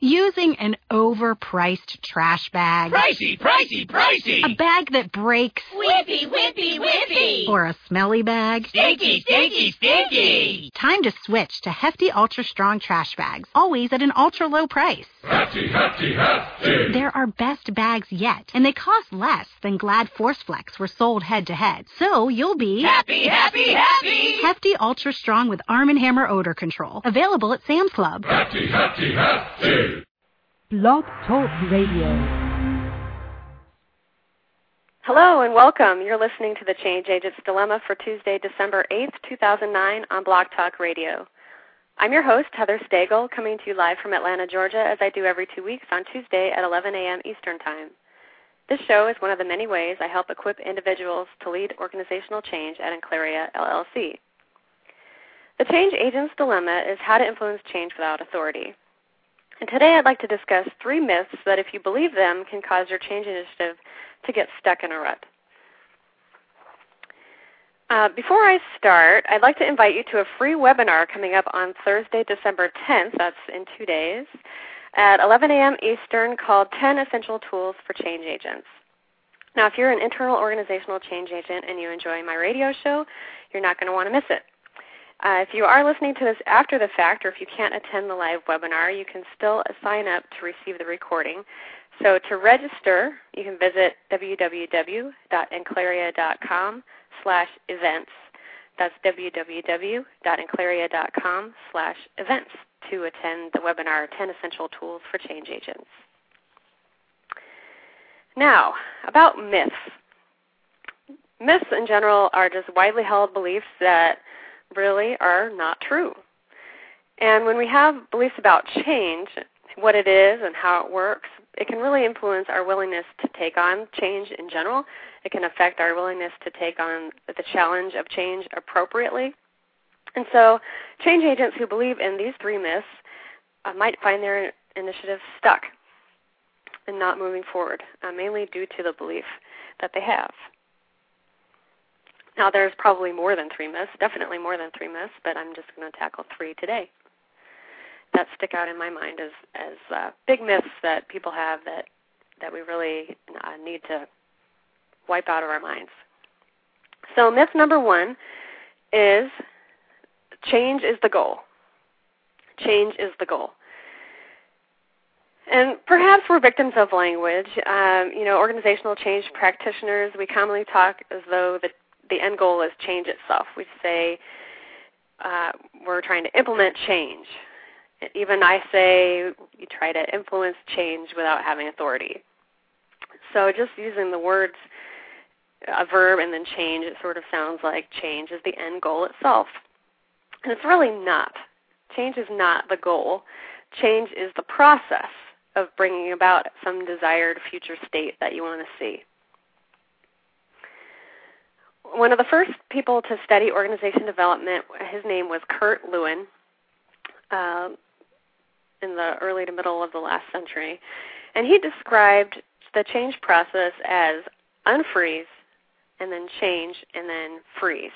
Using an overpriced trash bag. Pricey, pricey, pricey! A bag that breaks. Whippy, whippy, whippy! Or a smelly bag. Stinky, stinky, stinky! Time to switch to Hefty Ultra Strong trash bags, always at an ultra low price. Hefty, hefty, hefty! They're our best bags yet, and they cost less than Glad Force Flex were sold head to head. So you'll be happy, happy, happy! Hefty Ultra Strong with Arm & Hammer odor control. Available at Sam's Club. Hefty, hefty, hefty! Blog Talk Radio. Hello and welcome. You're listening to the Change Agent's Dilemma for Tuesday, December 8th, 2009 on Blog Talk Radio. I'm your host, Heather Stagl, coming to you live from Atlanta, Georgia, as I do every two weeks on Tuesday at 11 a.m. Eastern Time. This show is one of the many ways I help equip individuals to lead organizational change at Enclaria LLC. The Change Agent's Dilemma is how to influence change without authority. And today I'd like to discuss three myths that, if you believe them, can cause your change initiative to get stuck in a rut. Uh, before I start, I'd like to invite you to a free webinar coming up on Thursday, December 10th, that's in two days, at 11 a.m. Eastern called 10 Essential Tools for Change Agents. Now, if you're an internal organizational change agent and you enjoy my radio show, you're not going to want to miss it. Uh, if you are listening to this after the fact, or if you can't attend the live webinar, you can still sign up to receive the recording. So to register, you can visit www.enclaria.com slash events. That's www.enclaria.com slash events to attend the webinar 10 Essential Tools for Change Agents. Now, about myths. Myths in general are just widely held beliefs that really are not true. And when we have beliefs about change, what it is and how it works, it can really influence our willingness to take on change in general. It can affect our willingness to take on the challenge of change appropriately. And so, change agents who believe in these three myths uh, might find their initiative stuck and not moving forward, uh, mainly due to the belief that they have. Now, there's probably more than three myths, definitely more than three myths, but I'm just going to tackle three today that stick out in my mind as as uh, big myths that people have that that we really uh, need to wipe out of our minds. So, myth number one is change is the goal. Change is the goal. And perhaps we're victims of language. Um, you know, organizational change practitioners, we commonly talk as though the the end goal is change itself. We say uh, we're trying to implement change. Even I say you try to influence change without having authority. So just using the words a verb and then change, it sort of sounds like change is the end goal itself. And it's really not. Change is not the goal. Change is the process of bringing about some desired future state that you want to see one of the first people to study organization development, his name was Kurt Lewin, uh, in the early to middle of the last century, and he described the change process as unfreeze, and then change, and then freeze,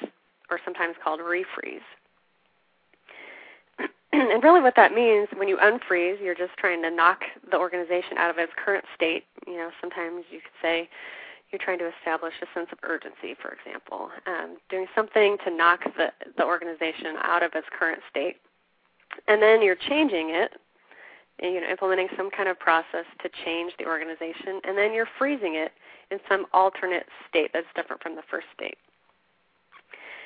or sometimes called refreeze. and really, what that means when you unfreeze, you're just trying to knock the organization out of its current state. You know, sometimes you could say you're trying to establish a sense of urgency, for example, um, doing something to knock the, the organization out of its current state. And then you're changing it, you know, implementing some kind of process to change the organization, and then you're freezing it in some alternate state that's different from the first state.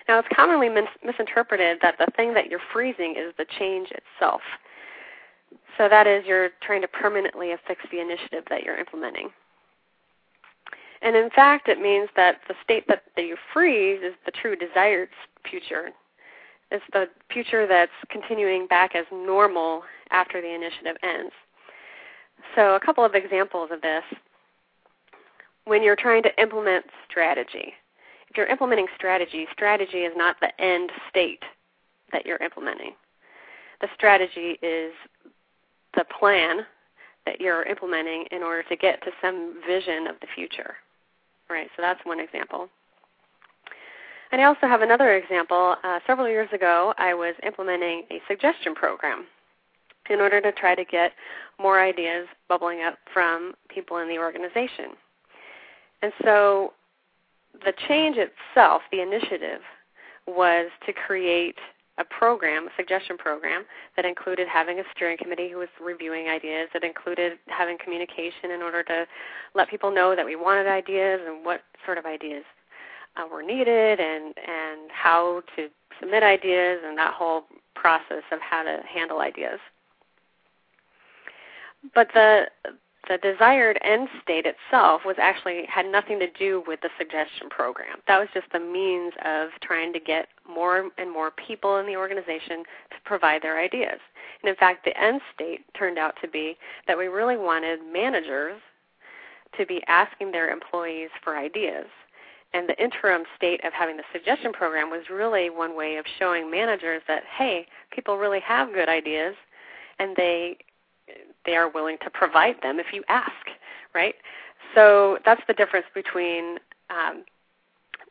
Now, it's commonly mis- misinterpreted that the thing that you're freezing is the change itself. So that is, you're trying to permanently affix the initiative that you're implementing. And in fact, it means that the state that, that you freeze is the true desired future. It's the future that's continuing back as normal after the initiative ends. So, a couple of examples of this. When you're trying to implement strategy, if you're implementing strategy, strategy is not the end state that you're implementing. The strategy is the plan that you're implementing in order to get to some vision of the future. Right, so that's one example. And I also have another example. Uh, several years ago, I was implementing a suggestion program. in order to try to get more ideas bubbling up from people in the organization. And so the change itself, the initiative, was to create a program, a suggestion program, that included having a steering committee who was reviewing ideas, that included having communication in order to let people know that we wanted ideas and what sort of ideas uh, were needed and, and how to submit ideas and that whole process of how to handle ideas. But the the desired end state itself was actually had nothing to do with the suggestion program. That was just the means of trying to get more and more people in the organization to provide their ideas. And in fact, the end state turned out to be that we really wanted managers to be asking their employees for ideas. And the interim state of having the suggestion program was really one way of showing managers that, hey, people really have good ideas and they they are willing to provide them if you ask, right? So that's the difference between um,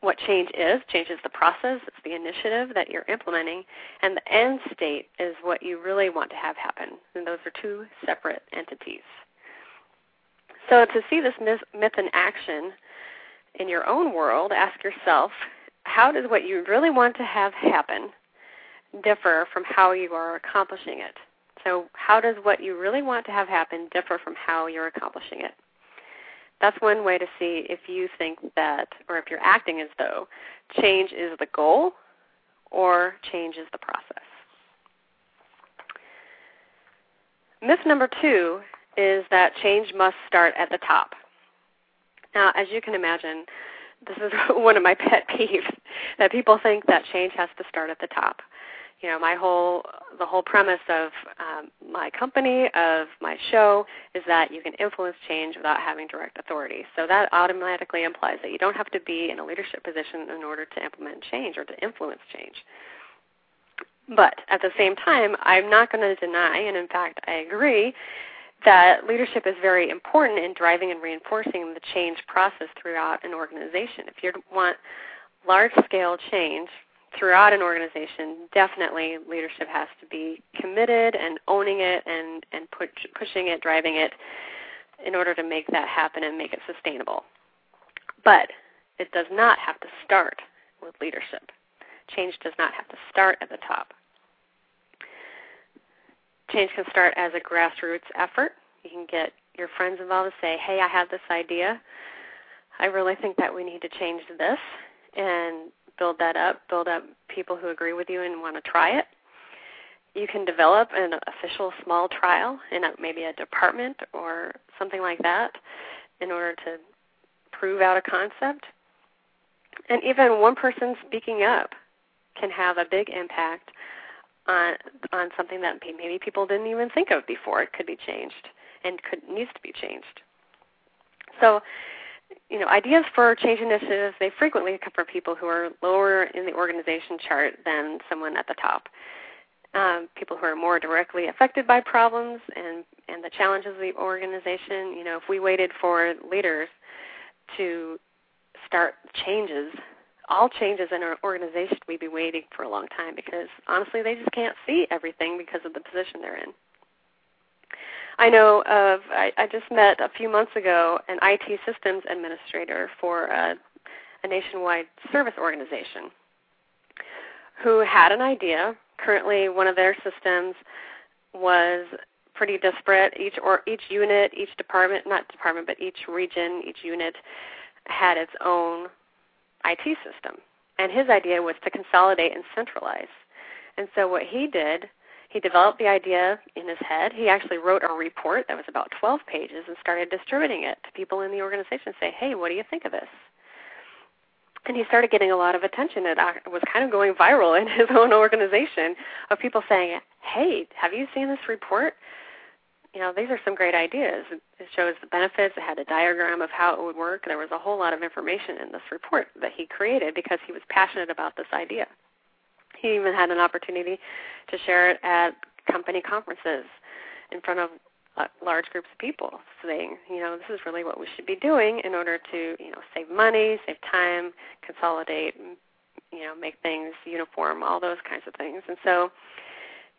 what change is. Change is the process, it's the initiative that you're implementing, and the end state is what you really want to have happen. And those are two separate entities. So to see this myth in action in your own world, ask yourself, how does what you really want to have happen differ from how you are accomplishing it? So, how does what you really want to have happen differ from how you're accomplishing it? That's one way to see if you think that, or if you're acting as though change is the goal or change is the process. Myth number two is that change must start at the top. Now, as you can imagine, this is one of my pet peeves that people think that change has to start at the top. You know my whole the whole premise of um, my company of my show is that you can influence change without having direct authority. So that automatically implies that you don't have to be in a leadership position in order to implement change or to influence change. But at the same time i'm not going to deny and in fact i agree that leadership is very important in driving and reinforcing the change process throughout an organization if you want large scale change throughout an organization, definitely leadership has to be committed and owning it and and push, pushing it, driving it, in order to make that happen and make it sustainable. But it does not have to start with leadership. Change does not have to start at the top. Change can start as a grassroots effort. You can get your friends involved and say, "Hey, I have this idea. I really think that we need to change this." And build that up, build up people who agree with you and want to try it. You can develop an official small trial in a, maybe a department or something like that in order to prove out a concept. And even one person speaking up can have a big impact on on something that maybe people didn't even think of before. It could be changed and could needs to be changed. So you know, ideas for change initiatives, they frequently come from people who are lower in the organization chart than someone at the top. Um, people who are more directly affected by problems and, and the challenges of the organization. You know, if we waited for leaders to start changes, all changes in our organization, we'd be waiting for a long time because honestly, they just can't see everything because of the position they're in. I know of, I, I just met a few months ago an IT systems administrator for a, a nationwide service organization who had an idea. Currently, one of their systems was pretty disparate. Each or each unit, each department, not department, but each region, each unit had its own IT system. And his idea was to consolidate and centralize. And so what he did he developed the idea in his head. He actually wrote a report that was about 12 pages and started distributing it to people in the organization. Say, hey, what do you think of this? And he started getting a lot of attention. It uh, was kind of going viral in his own organization of people saying, hey, have you seen this report? You know, these are some great ideas. It shows the benefits. It had a diagram of how it would work. There was a whole lot of information in this report that he created because he was passionate about this idea. He even had an opportunity to share it at company conferences in front of uh, large groups of people, saying, you know, this is really what we should be doing in order to, you know, save money, save time, consolidate, you know, make things uniform, all those kinds of things. And so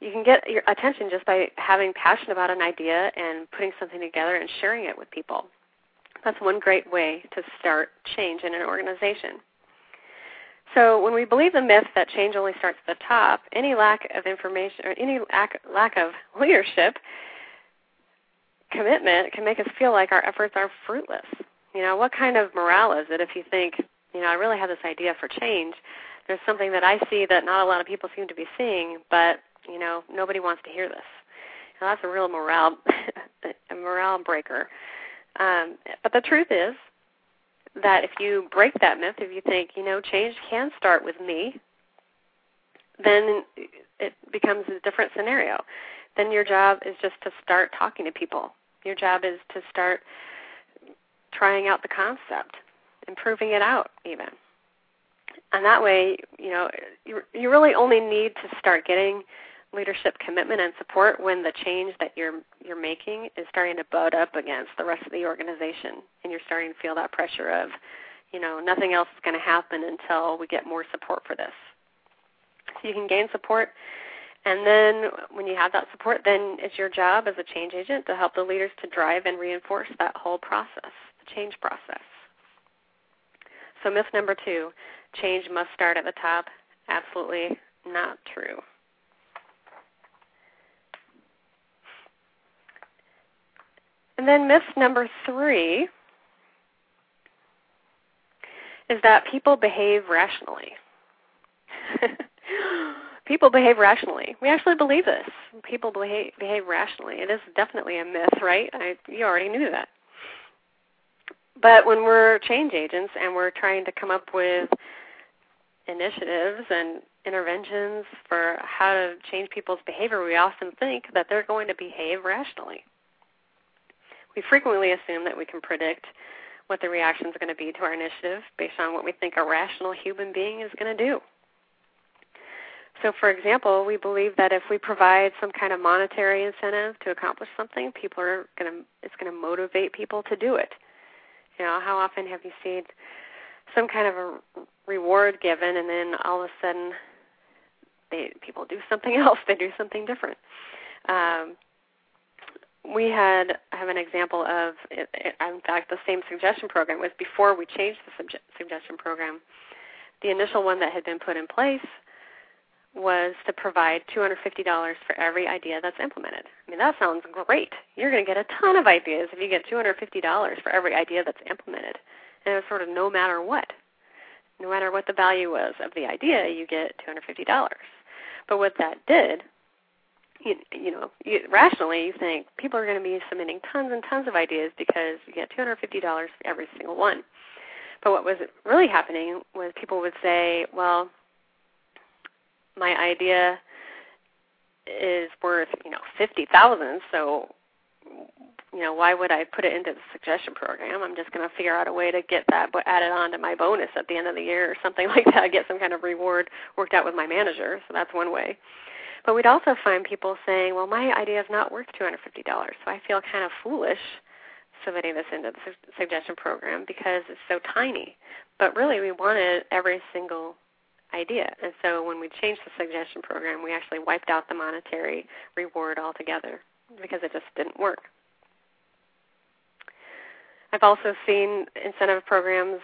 you can get your attention just by having passion about an idea and putting something together and sharing it with people. That's one great way to start change in an organization. So when we believe the myth that change only starts at the top, any lack of information or any lack, lack of leadership commitment can make us feel like our efforts are fruitless. You know, what kind of morale is it if you think, you know, I really have this idea for change. There's something that I see that not a lot of people seem to be seeing, but you know, nobody wants to hear this. Now, that's a real morale a morale breaker. Um, but the truth is that if you break that myth, if you think, you know, change can start with me, then it becomes a different scenario. Then your job is just to start talking to people. Your job is to start trying out the concept, improving it out even. And that way, you know, you, you really only need to start getting leadership commitment and support when the change that you're you're making is starting to butt up against the rest of the organization and you're starting to feel that pressure of you know nothing else is going to happen until we get more support for this. So you can gain support and then when you have that support then it's your job as a change agent to help the leaders to drive and reinforce that whole process the change process. So myth number two change must start at the top. Absolutely not true And then myth number three is that people behave rationally. people behave rationally. We actually believe this. People behave, behave rationally. It is definitely a myth, right? I, you already knew that. But when we're change agents and we're trying to come up with initiatives and interventions for how to change people's behavior, we often think that they're going to behave rationally we frequently assume that we can predict what the reaction is going to be to our initiative based on what we think a rational human being is going to do. So, for example, we believe that if we provide some kind of monetary incentive to accomplish something, people are going to it's going to motivate people to do it. You know, how often have you seen some kind of a reward given, and then all of a sudden, they people do something else, they do something different. Um, we had have an example of in fact the same suggestion program was before we changed the suggestion program the initial one that had been put in place was to provide $250 for every idea that's implemented. I mean, that sounds great. You're going to get a ton of ideas if you get $250 for every idea that's implemented. And it was sort of no matter what. No matter what the value was of the idea, you get $250. But what that did you, you know, you, rationally you think people are going to be submitting tons and tons of ideas because you get $250 for every single one. But what was really happening was people would say, well, my idea is worth, you know, 50,000, so you know, why would I put it into the suggestion program? I'm just going to figure out a way to get that added on to my bonus at the end of the year or something like that, get some kind of reward worked out with my manager. So that's one way. But we'd also find people saying, well, my idea is not worth $250, so I feel kind of foolish submitting this into the su- suggestion program because it's so tiny. But really, we wanted every single idea. And so when we changed the suggestion program, we actually wiped out the monetary reward altogether because it just didn't work. I've also seen incentive programs,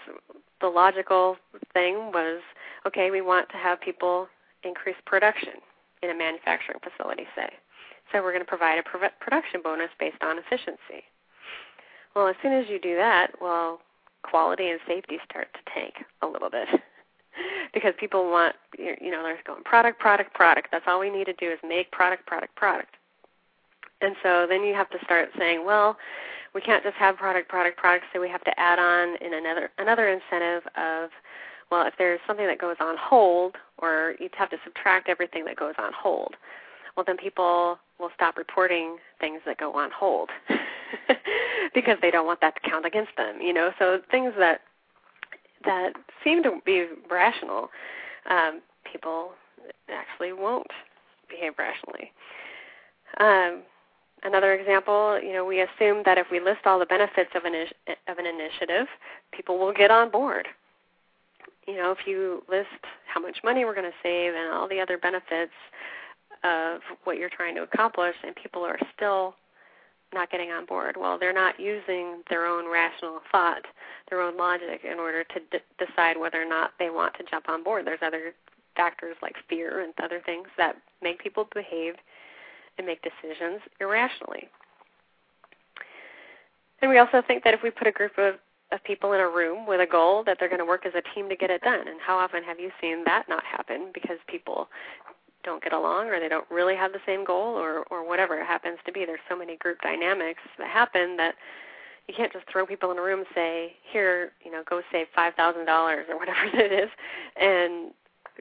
the logical thing was okay, we want to have people increase production in a manufacturing facility, say. So we're going to provide a production bonus based on efficiency. Well, as soon as you do that, well, quality and safety start to tank a little bit because people want, you know, they're going product, product, product. That's all we need to do is make product, product, product. And so then you have to start saying, well, we can't just have product, product, product. So we have to add on in another another incentive of well, if there's something that goes on hold, or you have to subtract everything that goes on hold, well, then people will stop reporting things that go on hold because they don't want that to count against them. You know, so things that that seem to be rational, um, people actually won't behave rationally. Um, another example, you know, we assume that if we list all the benefits of an of an initiative, people will get on board you know, if you list how much money we're going to save and all the other benefits, of what you're trying to accomplish, and people are still not getting on board. Well, they're not using their own rational thought, their own logic, in order to decide whether or not they want to jump on board. There's other factors like fear and other things that make people behave and make decisions irrationally. And we also think that if we put a group of, of people in a room with a goal, that they're going to work as a team to get it done. And how often have you seen that not happen because people don't get along or they don't really have the same goal or or whatever it happens to be. There's so many group dynamics that happen that you can't just throw people in a room and say, "Here, you know, go save five thousand dollars or whatever it is," and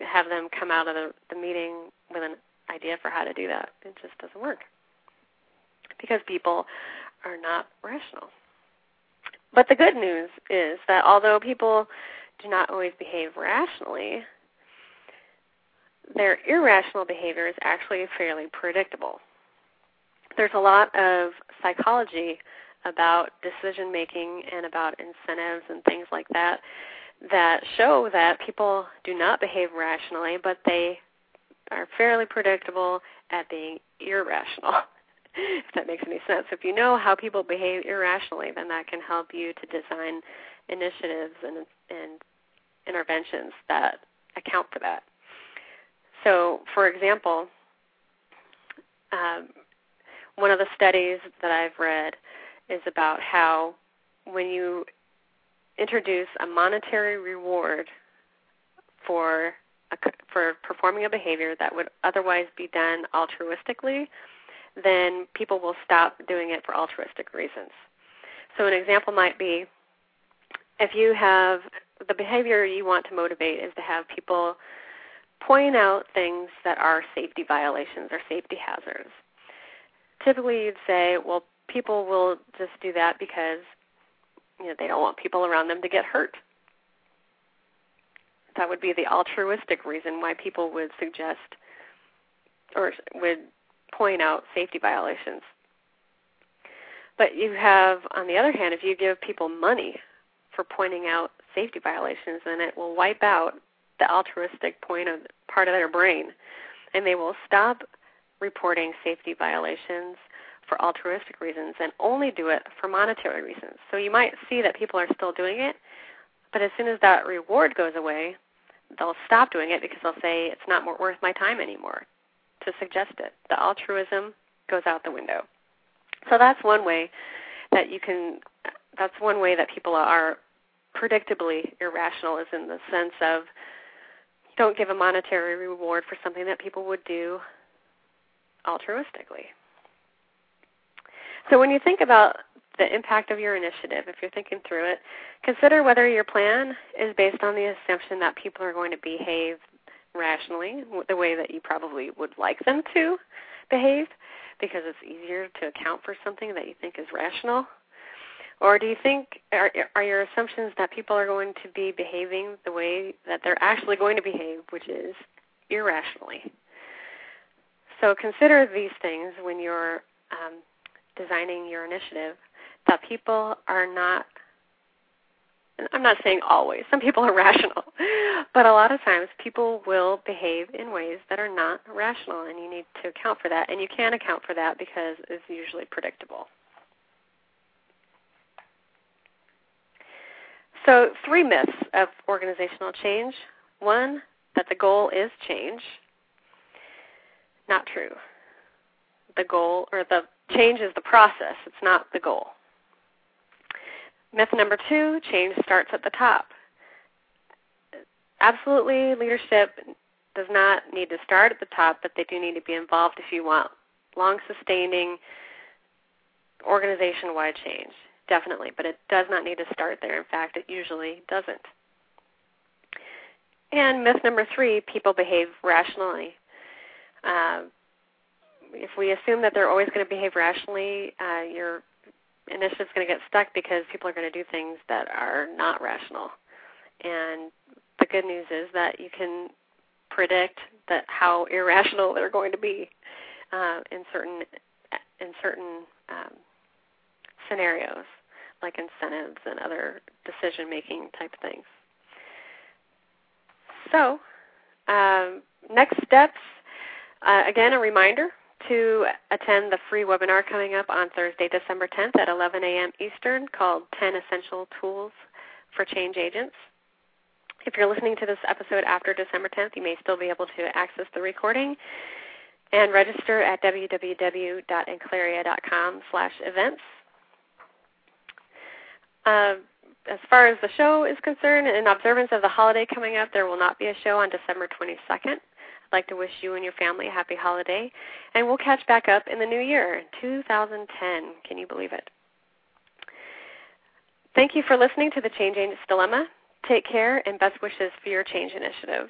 have them come out of the, the meeting with an idea for how to do that. It just doesn't work because people are not rational. But the good news is that although people do not always behave rationally, their irrational behavior is actually fairly predictable. There's a lot of psychology about decision making and about incentives and things like that that show that people do not behave rationally, but they are fairly predictable at being irrational. if that makes any sense. If you know how people behave irrationally, then that can help you to design initiatives and, and interventions that account for that. So, for example, um, one of the studies that I've read is about how when you introduce a monetary reward for a, for performing a behavior that would otherwise be done altruistically, then people will stop doing it for altruistic reasons. So an example might be if you have the behavior you want to motivate is to have people point out things that are safety violations or safety hazards. Typically, you'd say, well, people will just do that because you know they don't want people around them to get hurt. That would be the altruistic reason why people would suggest or would point out safety violations. But you have, on the other hand, if you give people money for pointing out safety violations, then it will wipe out the altruistic point of part of their brain, and they will stop reporting safety violations for altruistic reasons and only do it for monetary reasons. So you might see that people are still doing it, but as soon as that reward goes away, they'll stop doing it because they'll say it's not worth my time anymore to suggest it. The altruism goes out the window. So that's one way that you can that's one way that people are predictably irrational is in the sense of don't give a monetary reward for something that people would do altruistically. So when you think about the impact of your initiative, if you're thinking through it, consider whether your plan is based on the assumption that people are going to behave rationally, the way that you probably would like them to behave, because it's easier to account for something that you think is rational or do you think are, are your assumptions that people are going to be behaving the way that they're actually going to behave, which is irrationally? So consider these things when you're um, designing your initiative. That people are not. I'm not saying always. Some people are rational, but a lot of times people will behave in ways that are not rational, and you need to account for that. And you can account for that because it's usually predictable. So, three myths of organizational change. One, that the goal is change. Not true. The goal or the change is the process, it's not the goal. Myth number two change starts at the top. Absolutely, leadership does not need to start at the top, but they do need to be involved if you want long sustaining organization wide change definitely, but it does not need to start there. In fact, it usually doesn't. And myth number three people behave rationally. Uh, if we assume that they're always going to behave rationally, uh, initiative is going to get stuck because people are going to do things that are not rational. And the good news is that you can predict that how irrational they're going to be uh, in certain in certain um, scenarios like incentives and other decision making type things. So, um, next steps Uh, again, a reminder to attend the free webinar coming up on Thursday, December 10th at 11 a.m. Eastern called 10 Essential Tools for Change Agents. If you're listening to this episode after December 10th, you may still be able to access the recording and register at www.enclaria.com slash events. Uh, as far as the show is concerned, in observance of the holiday coming up, there will not be a show on December 22nd. I'd like to wish you and your family a happy holiday, and we'll catch back up in the new year, 2010. Can you believe it? Thank you for listening to the Change Agent's Dilemma. Take care and best wishes for your change initiative.